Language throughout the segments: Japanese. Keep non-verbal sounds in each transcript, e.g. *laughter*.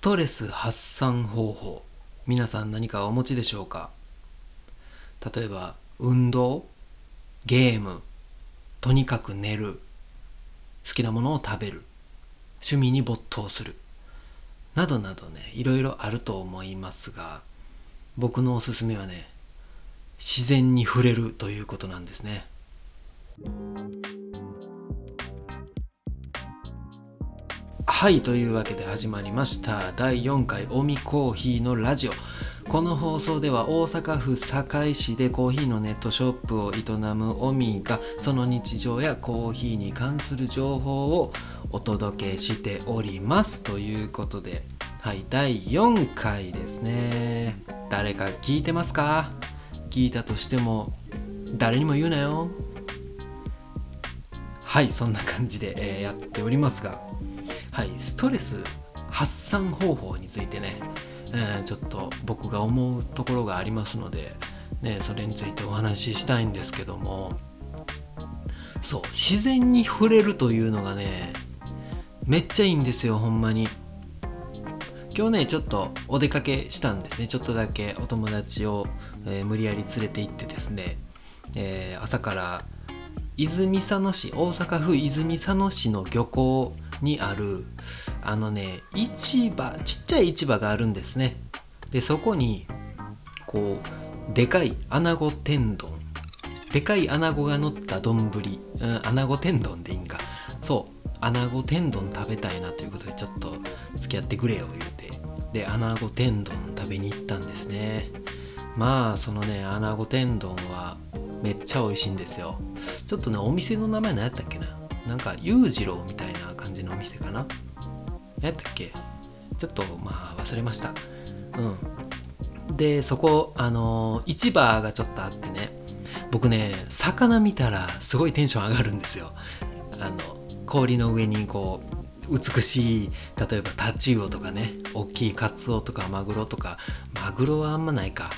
ストレス発散方法。皆さん何かお持ちでしょうか？例えば運動ゲームとにかく寝る好きなものを食べる趣味に没頭するなどなどねいろいろあると思いますが僕のおすすめはね自然に触れるということなんですね。はいというわけで始まりました。第4回オミコーヒーのラジオ。この放送では大阪府堺市でコーヒーのネットショップを営むオミがその日常やコーヒーに関する情報をお届けしておりますということではい第4回ですね。誰か聞いてますか？聞いたとしても誰にも言うなよ。はいそんな感じで、えーやっておりますが。はいストレス発散方法についてね、えーちょっと僕が思うところがありますので、ね、それについてお話ししたいんですけども。そう自然に触れるというのがねめっちゃいいんですよほんまに。今日ねちょっとお出かけしたんですね。ちょっとだけお友達を、えー無理やり連れて行ってですね、えー朝から泉佐野市大阪府泉佐野市の漁港にあるあのね市場ちっちゃい市場があるんですね。でそこにこうでかい穴子天丼でかい穴子が乗った丼、うん、穴子天丼でいいんか。そう穴子天丼食べたいなということでちょっと付き合ってくれよ言うて。で穴子天丼食べに行ったんですね。まあそのね穴子天丼はめっちゃ美味しいんですよ。ちょっとねお店の名前何やったっけな？なんか裕次郎みたいな感じのお店かな？何やったっけ？ちょっとまあ忘れました。うん。でそこあのー市場がちょっとあってね僕ね魚見たらすごいテンション上がるんですよ。あの氷の上にこう美しい例えばタチウオとかね大きいカツオとかマグロとか。マグロはあんまないか。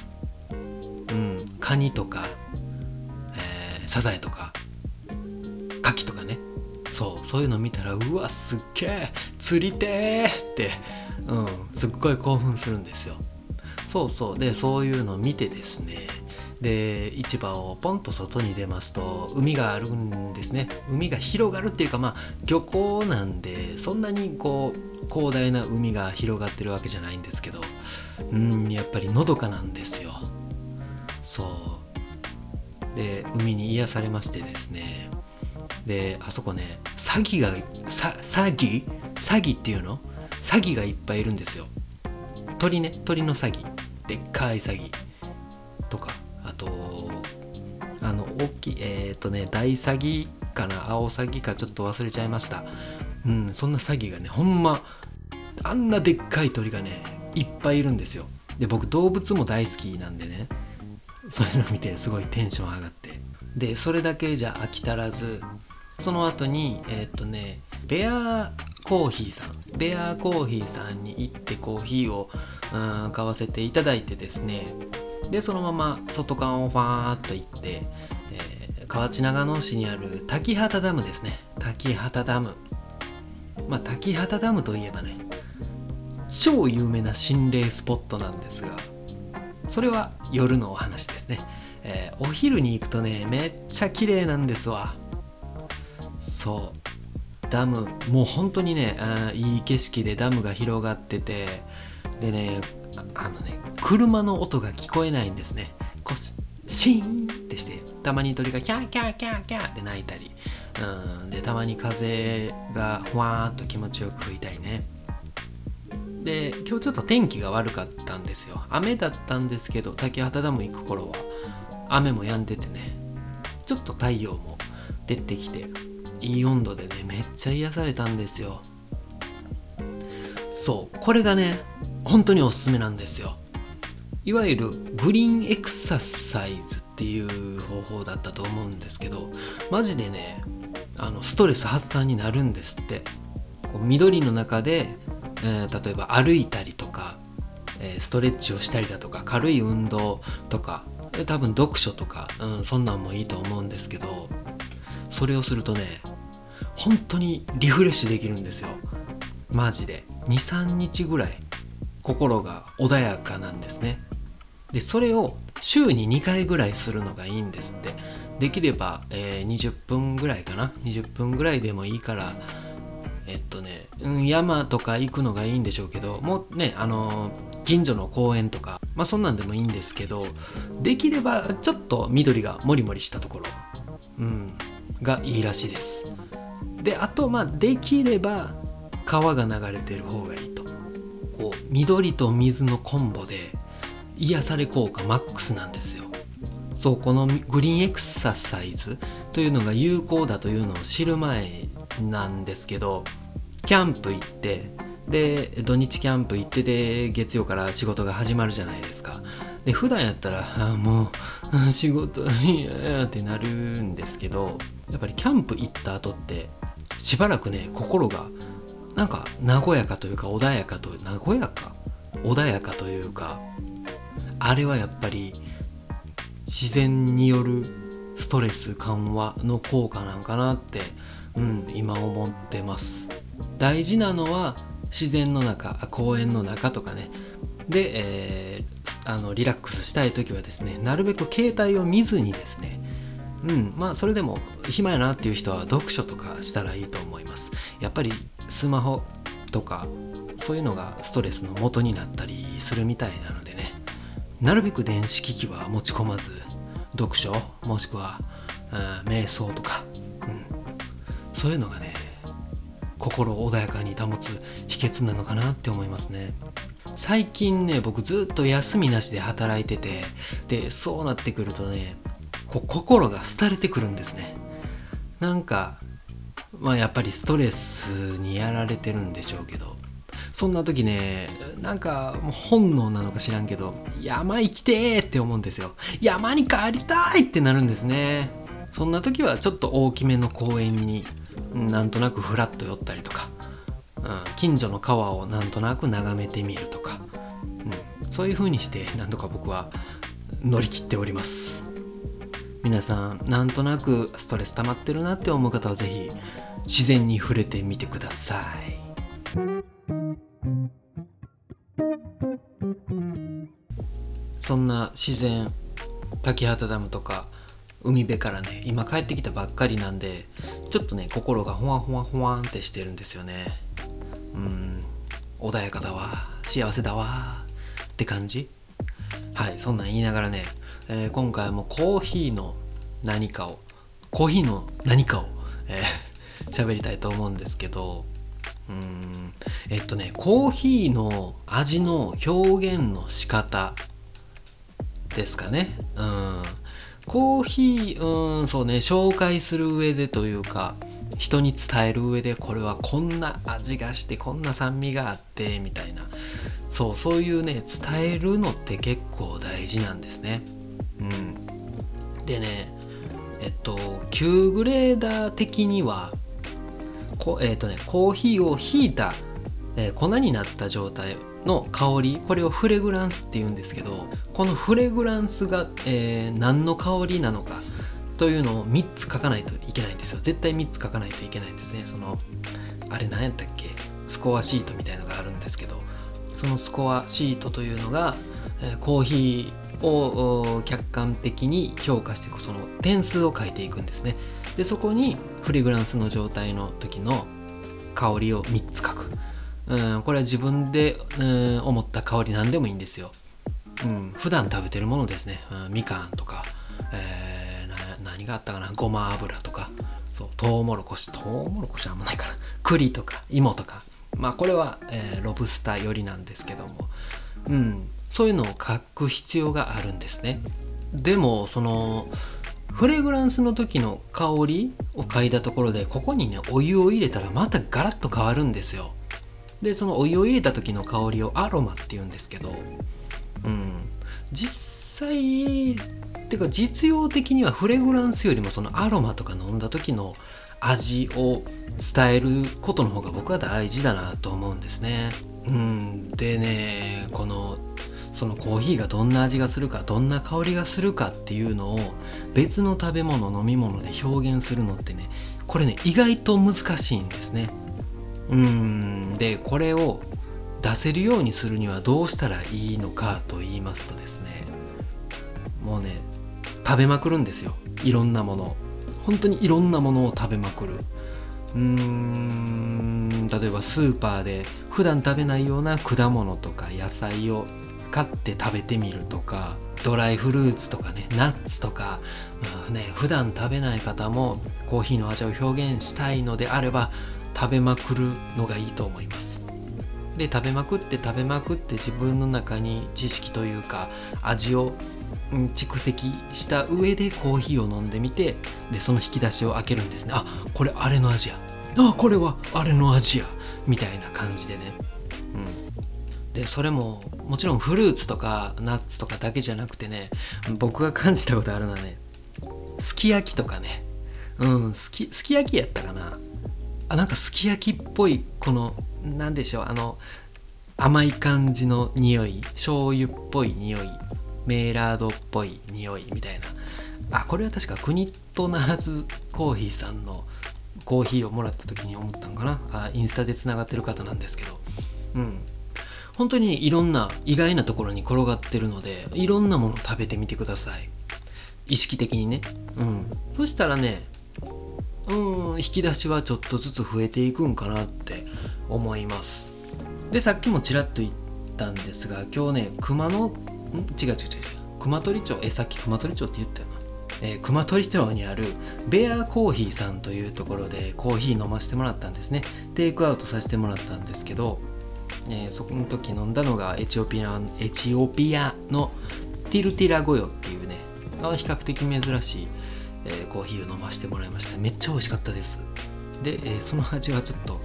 カニとか、えーサザエとか牡蠣とかね。そうそういうの見たらうわすっげえ釣りてーってうんすっごい興奮するんですよ。そうそうでそういうのを見てですね。で市場をポンと外に出ますと海があるんですね。海が広がるっていうかまあ漁港なんでそんなにこう広大な海が広がってるわけじゃないんですけどうんやっぱりのどかなんですよ。そう。で海に癒されましてですね。であそこね詐欺が詐欺？詐欺っていうの？詐欺がいっぱいいるんですよ。鳥ね鳥の詐欺。でっかい詐欺。とかあとあの大きいえっ、とね大詐欺かな？青詐欺かちょっと忘れちゃいました。うんそんな詐欺がねほんまあんなでっかい鳥がねいっぱいいるんですよ。で僕動物も大好きなんでね。そういうの見てすごいテンション上がって。でそれだけじゃ飽き足らずその後にえーっとねベアコーヒーさん。ベアコーヒーさんに行ってコーヒーをうん買わせていただいてですね。でそのまま外側をファーっと行って、えー河内長野市にある滝畑ダムですね。滝畑ダム。まあ滝畑ダムといえばね超有名な心霊スポットなんですが。それは夜のお話ですね、えーお昼に行くとねめっちゃ綺麗なんですわ。そう。ダムもう本当にねあいい景色でダムが広がっててでねあのね車の音が聞こえないんですね。こうシーンってしてたまに鳥がキャーキャーキャーキャーって鳴いたり。うんでたまに風がふわーっと気持ちよく吹いたりね。で今日ちょっと天気が悪かったんですよ。雨だったんですけど滝畑ダム行く頃は雨も止んでてねちょっと太陽も出てきていい温度でねめっちゃ癒されたんですよ。そうこれがね本当におすすめなんですよ。いわゆるグリーンエクササイズっていう方法だったと思うんですけどマジでねあのストレス発散になるんですって。こう緑の中で、えー例えば歩いたりとか、えストレッチをしたりだとか軽い運動とか多分読書とか、うん、そんなんもいいと思うんですけどそれをするとね本当にリフレッシュできるんですよ。マジで。23日ぐらい心が穏やかなんですね。でそれを週に2回ぐらいするのがいいんですって。できれば、えー、20分ぐらいかな。20分ぐらいでもいいからえっとね、うん、山とか行くのがいいんでしょうけどもうねあのー、近所の公園とかまあそんなんでもいいんですけどできればちょっと緑がもりもりしたところ、うん、がいいらしいです。であとまあできれば川が流れてる方がいいと。こう緑と水のコンボで癒され効果マックスなんですよ。そうこのグリーンエクササイズというのが有効だというのを知る前なんですけどキャンプ行ってで土日キャンプ行ってで月曜から仕事が始まるじゃないですか。で普段やったらあもう仕事いやってなるんですけどやっぱりキャンプ行った後ってしばらくね心がなんか和やかというか穏やかと和やか穏やかというかあれはやっぱり自然によるストレス緩和の効果なんかなって、うん、今思ってます。大事なのは自然の中公園の中とかね。で、えー、あのリラックスしたい時はですねなるべく携帯を見ずにですね。うんまあそれでも暇やなっていう人は読書とかしたらいいと思います。やっぱりスマホとかそういうのがストレスの元になったりするみたいなのでね。なるべく電子機器は持ち込まず読書もしくは、うん、瞑想とか、そういうのがね心を穏やかに保つ秘訣なのかなって思いますね。最近ね僕ずっと休みなしで働いててでそうなってくるとねこ心が廃れてくるんですね。なんかまあやっぱりストレスにやられてるんでしょうけど。そんな時ねなんかもう本能なのか知らんけど山行きてーって思うんですよ。山に帰りたいってなるんですね。そんな時はちょっと大きめの公園になんとなくフラッと寄ったりとか、うん、近所の川をなんとなく眺めてみるとか、うん、そういう風にしてなんとか僕は乗り切っております。皆さんなんとなくストレス溜まってるなって思う方は是非自然に触れてみてください。そんな自然滝畑ダムとか海辺からね今帰ってきたばっかりなんでちょっとね心がほわほわほわんってしてるんですよね。うん。穏やかだわ。幸せだわ。って感じ。はいそんなん言いながらね、えー、今回もコーヒーの何かをコーヒーの何かをえー、*laughs* 喋りたいと思うんですけどうん。えっとねコーヒーの味の表現の仕方ですかね。うん。コーヒーうんそうね紹介する上でというか人に伝える上でこれはこんな味がしてこんな酸味があってみたいな。そうそういうね伝えるのって結構大事なんですね。うん。でねえっと9グレーダー的にはこえっとねコーヒーをひいた、えー、粉になった状態の香りこれをフレグランスっていうんですけどこのフレグランスが、えー、何の香りなのかというのを3つ書かないといけないんですよ。絶対3つ書かないといけないんですね。そのあれ何やったっけ？スコアシートみたいのがあるんですけどそのスコアシートというのが、えー、コーヒーを客観的に評価してその点数を書いていくんですね。でそこにフレグランスの状態の時の香りを3つ書く。うん、これは自分で、うん、思った香りなんでもいいんですよ。うん、普段食べてるものですね。うん、みかんとか、えー、何があったかな、ごま油とか、そう、トウモロコシ、トウモロコシあんまないかな、栗とか、芋とか。まあこれは、えー、ロブスター寄りなんですけども、うん、そういうのを書く必要があるんですね。でも、その、フレグランスの時の香りを嗅いだところで、ここにね、お湯を入れたらまたガラッと変わるんですよ。でそのお湯を入れた時の香りをアロマって言うんですけど、うん、実際ってか実用的にはフレグランスよりもそのアロマとか飲んだ時の味を伝えることの方が僕は大事だなと思うんですね。うん、でねこのそのコーヒーがどんな味がするかどんな香りがするかっていうのを別の食べ物飲み物で表現するのってねこれね意外と難しいんですね。うん。でこれを出せるようにするにはどうしたらいいのかと言いますとですねもうね食べまくるんですよ。いろんなもの本当にいろんなものを食べまくる。うーん。例えばスーパーで普段食べないような果物とか野菜を買って食べてみるとかドライフルーツとかねナッツとか、まあね、普段食べない方もコーヒーの味を表現したいのであれば食べまくるのがいいと思います。で食べまくって食べまくって自分の中に知識というか味を蓄積した上でコーヒーを飲んでみてでその引き出しを開けるんですね。あこれあれの味や。あこれはあれの味や。みたいな感じでね。うん。でそれももちろんフルーツとかナッツとかだけじゃなくてね僕が感じたことあるのはねすき焼きとかね。うんすきすき焼きやったかな。あなんかすき焼きっぽいこのなんでしょうあの甘い感じの匂い醤油っぽい匂いメーラードっぽい匂いみたいな。あこれは確かクニットナーズコーヒーさんのコーヒーをもらった時に思ったんかな。あインスタでつながってる方なんですけど。うん。本当にいろんな意外なところに転がってるのでいろんなもの食べてみてください。意識的にね。うん。そしたらねうん引き出しはちょっとずつ増えていくんかなって思います。でさっきもちらっと言ったんですが今日ね熊野ん？違う違う違う。熊取町？えさっき熊取町って言ったよな。えー熊取町にあるベアコーヒーさんというところでコーヒー飲ませてもらったんですね。テイクアウトさせてもらったんですけど、えーそこの時飲んだのがエチオピアエチオピアのティルティラゴヨっていうね比較的珍しい、えーコーヒーを飲ませてもらいました。めっちゃ美味しかったです。で、えその味はちょっと、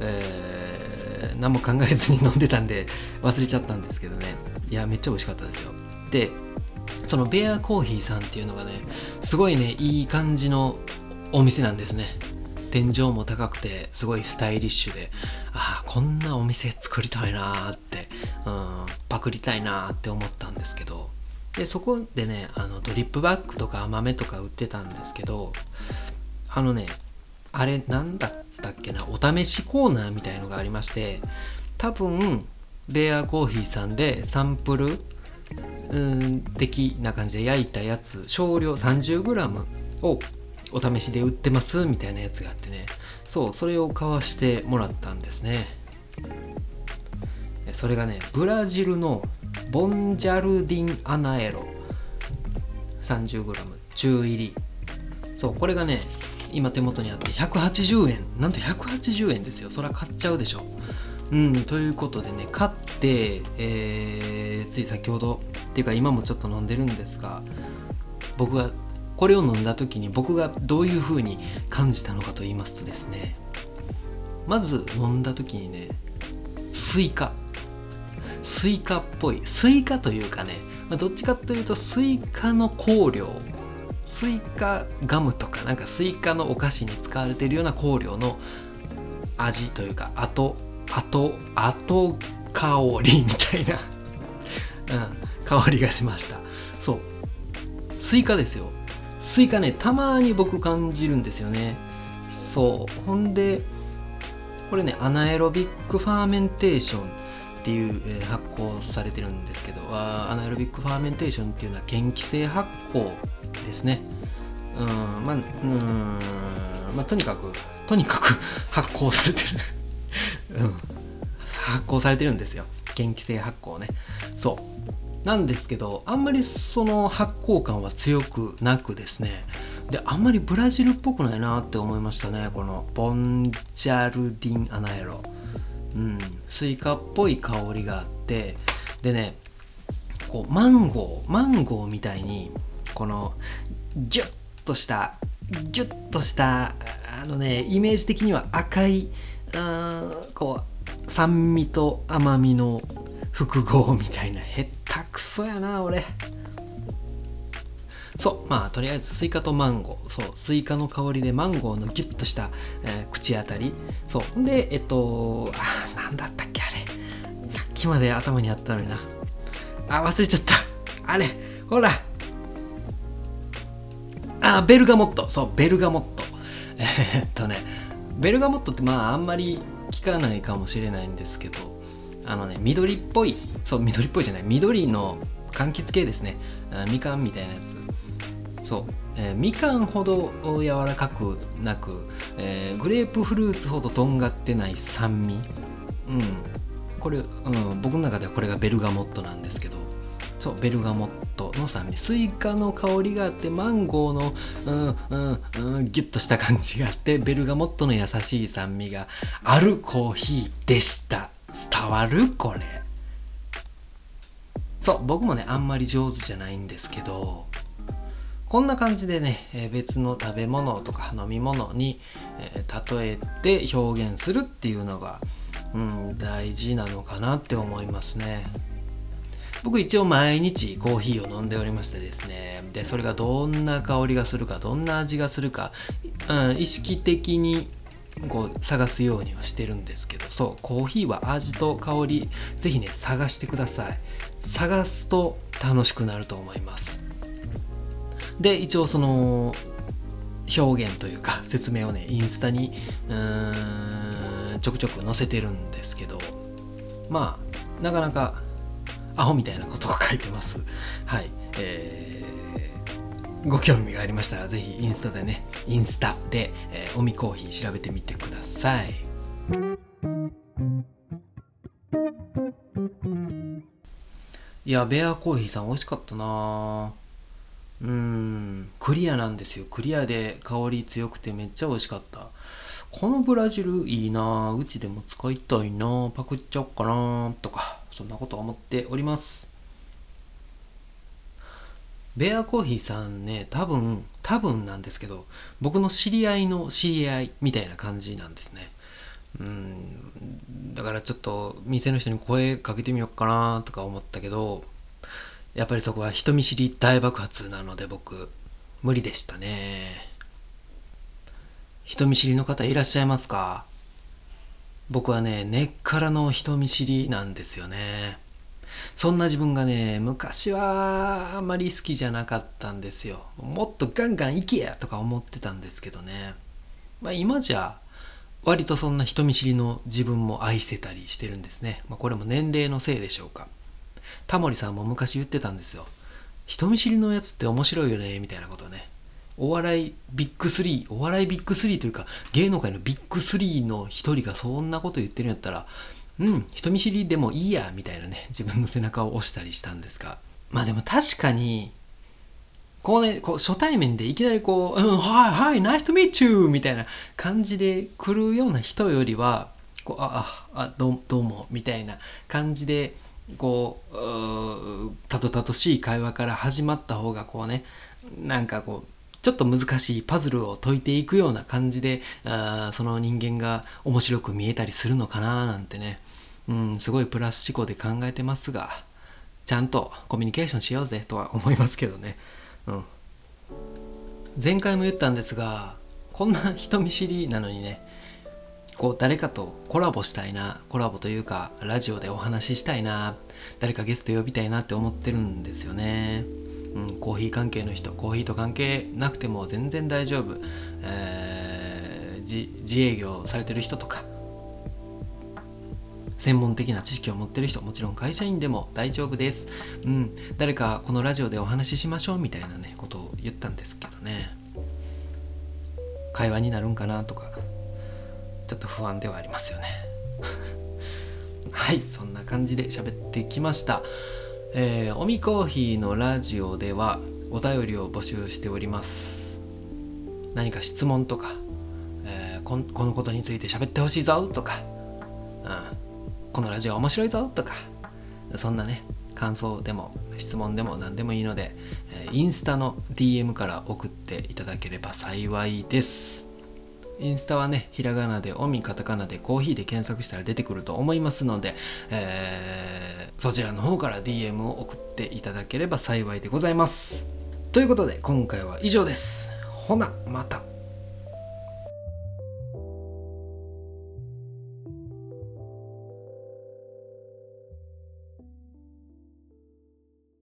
え何も考えずに飲んでたんで忘れちゃったんですけどね。いやめっちゃ美味しかったですよ。でそのベアコーヒーさんっていうのがねすごいねいい感じのお店なんですね。天井も高くてすごいスタイリッシュでああこんなお店作りたいなーって、うん、パクりたいなーって思ったんですけど。でそこでねあのドリップバッグとか豆とか売ってたんですけどあのねあれなんだったっけなお試しコーナーみたいのがありまして多分ベアコーヒーさんでサンプルうん的な感じで焼いたやつ少量 30g をお試しで売ってますみたいなやつがあってね。そうそれを買わしてもらったんですね。それがねブラジルのボンジャルディンアナエロ。30g 中入り。そうこれがね今手元にあって180円。なんと180円ですよ。そら買っちゃうでしょ。うんということでね買って、えーつい先ほど。っていうか今もちょっと飲んでるんですが僕がこれを飲んだ時に僕がどういう風に感じたのかと言いますとですねまず飲んだ時にねスイカ。スイカっぽい。スイカというかね、まあどっちかというとスイカの香料。スイカガムとかなんかスイカのお菓子に使われているような香料の味というか後後後香りみたいな、*laughs* うん、香りがしました。そう。スイカですよ。スイカねたまに僕感じるんですよね。そう。ほんでこれね anaerobic fermentation っていう、えー発酵されてるんですけど anaerobic fermentation っていうのは嫌気性発酵ですね。うんまあうんまあとにかくとにかく *laughs* 発酵されてる。うん。発酵されてるんですよ。嫌気性発酵ね。そう。なんですけどあんまりその発酵感は強くなくですね。であんまりブラジルっぽくないなって思いましたね。このボンジャルディンアナエロ。うん。スイカっぽい香りがあってでねこうマンゴーマンゴーみたいにこのギュッとしたギュッとしたあのねイメージ的には赤いあこう酸味と甘みの複合みたいな。へったくそやな俺。そうまあとりあえずスイカとマンゴー。そうスイカの香りでマンゴーのギュッとした、えー口当たり。そうでえっとあなんだったっけあれ。さっきまで頭にあったのにな。あ忘れちゃった。あれほら。あベルガモット。そうベルガモット。えーっとね。ベルガモットってまああんまり聞かないかもしれないんですけど。あのね緑っぽい。そう緑っぽいじゃない。緑の柑橘系ですね。みかんみたいなやつ。そう、えー、みかんほど柔らかくなく、えー、グレープフルーツほどとんがってない酸味。うん。これ、うん、僕の中ではこれがベルガモットなんですけど。そうベルガモットの酸味。スイカの香りがあってマンゴーのうんうんうんギュッとした感じがあってベルガモットの優しい酸味があるコーヒーでした。伝わる？これ。そう僕もねあんまり上手じゃないんですけど。こんな感じでね、え別の食べ物とか飲み物に、え例えて表現するっていうのが、うん、大事なのかなって思いますね。僕一応毎日コーヒーを飲んでおりましてですね。でそれがどんな香りがするかどんな味がするか、うん、意識的にこう探すようにはしてるんですけどそうコーヒーは味と香りぜひね探してください。探すと楽しくなると思います。で一応その表現というか *laughs* 説明をねインスタにうーんちょくちょく載せてるんですけどまあなかなかアホみたいなことを書いてます。*laughs* はい。えー、ご興味がありましたら、ぜひインスタでね、インスタで、えー、おみコーヒー調べてみてください。いや、ベアコーヒーさん美味しかったなうん、クリアなんですよ。クリアで香り強くてめっちゃ美味しかった。このブラジルいいなうちでも使いたいなパクっちゃおうかなとか、そんなこと思っております。ベアコーヒーさんね、多分、多分なんですけど、僕の知り合いの知り合いみたいな感じなんですね。うん、だからちょっと店の人に声かけてみようかなとか思ったけど、やっぱりそこは人見知り大爆発なので僕、無理でしたね。人見知りの方いらっしゃいますか？僕はね、根っからの人見知りなんですよね。そんな自分がね、昔はあんまり好きじゃなかったんですよ。もっとガンガン行けやとか思ってたんですけどね。まあ今じゃ、割とそんな人見知りの自分も愛せたりしてるんですね。まあこれも年齢のせいでしょうか。タモリさんも昔言ってたんですよ。人見知りのやつって面白いよね、みたいなことをね。お笑いビッグスリー、お笑いビッグスリーというか、芸能界のビッグスリーの一人がそんなこと言ってるんやったら、うん、人見知りでもいいや、みたいなね、自分の背中を押したりしたんですが。まあでも確かに、こうね、こう初対面でいきなりこう、うん、はいはい、 nice to meet you みたいな感じで来るような人よりは、こう、あ、あ、あどどうも、みたいな感じで、こう、たどたどしい会話から始まった方が、こうね、なんかこう、ちょっと難しいパズルを解いていくような感じであその人間が面白く見えたりするのかななんてね、うん、すごいプラス思考で考えてますがちゃんとコミュニケーションしようぜとは思いますけどね、うん、前回も言ったんですがこんな人見知りなのにねこう誰かとコラボしたいなコラボというかラジオでお話ししたいな誰かゲスト呼びたいなって思ってるんですよね。うん、コーヒー関係の人コーヒーと関係なくても全然大丈夫、えー、自営業されてる人とか専門的な知識を持ってる人もちろん会社員でも大丈夫です、うん、誰かこのラジオでお話ししましょうみたいなねことを言ったんですけどね。会話になるんかなとかちょっと不安ではありますよね。*laughs* はいそんな感じで喋ってきました。えー、おみコーヒーのラジオではお便りを募集しております。何か質問とか、えー、ここのことについて喋ってほしいぞとか、うん、このラジオ面白いぞとかそんなね感想でも質問でも何でもいいので、えー、インスタの DM から送っていただければ幸いです。インスタはねひらがなでおみカタカナでコーヒーで検索したら出てくると思いますので、えーそちらの方から DM を送っていただければ幸いでございます。ということで今回は以上です。ほな、また。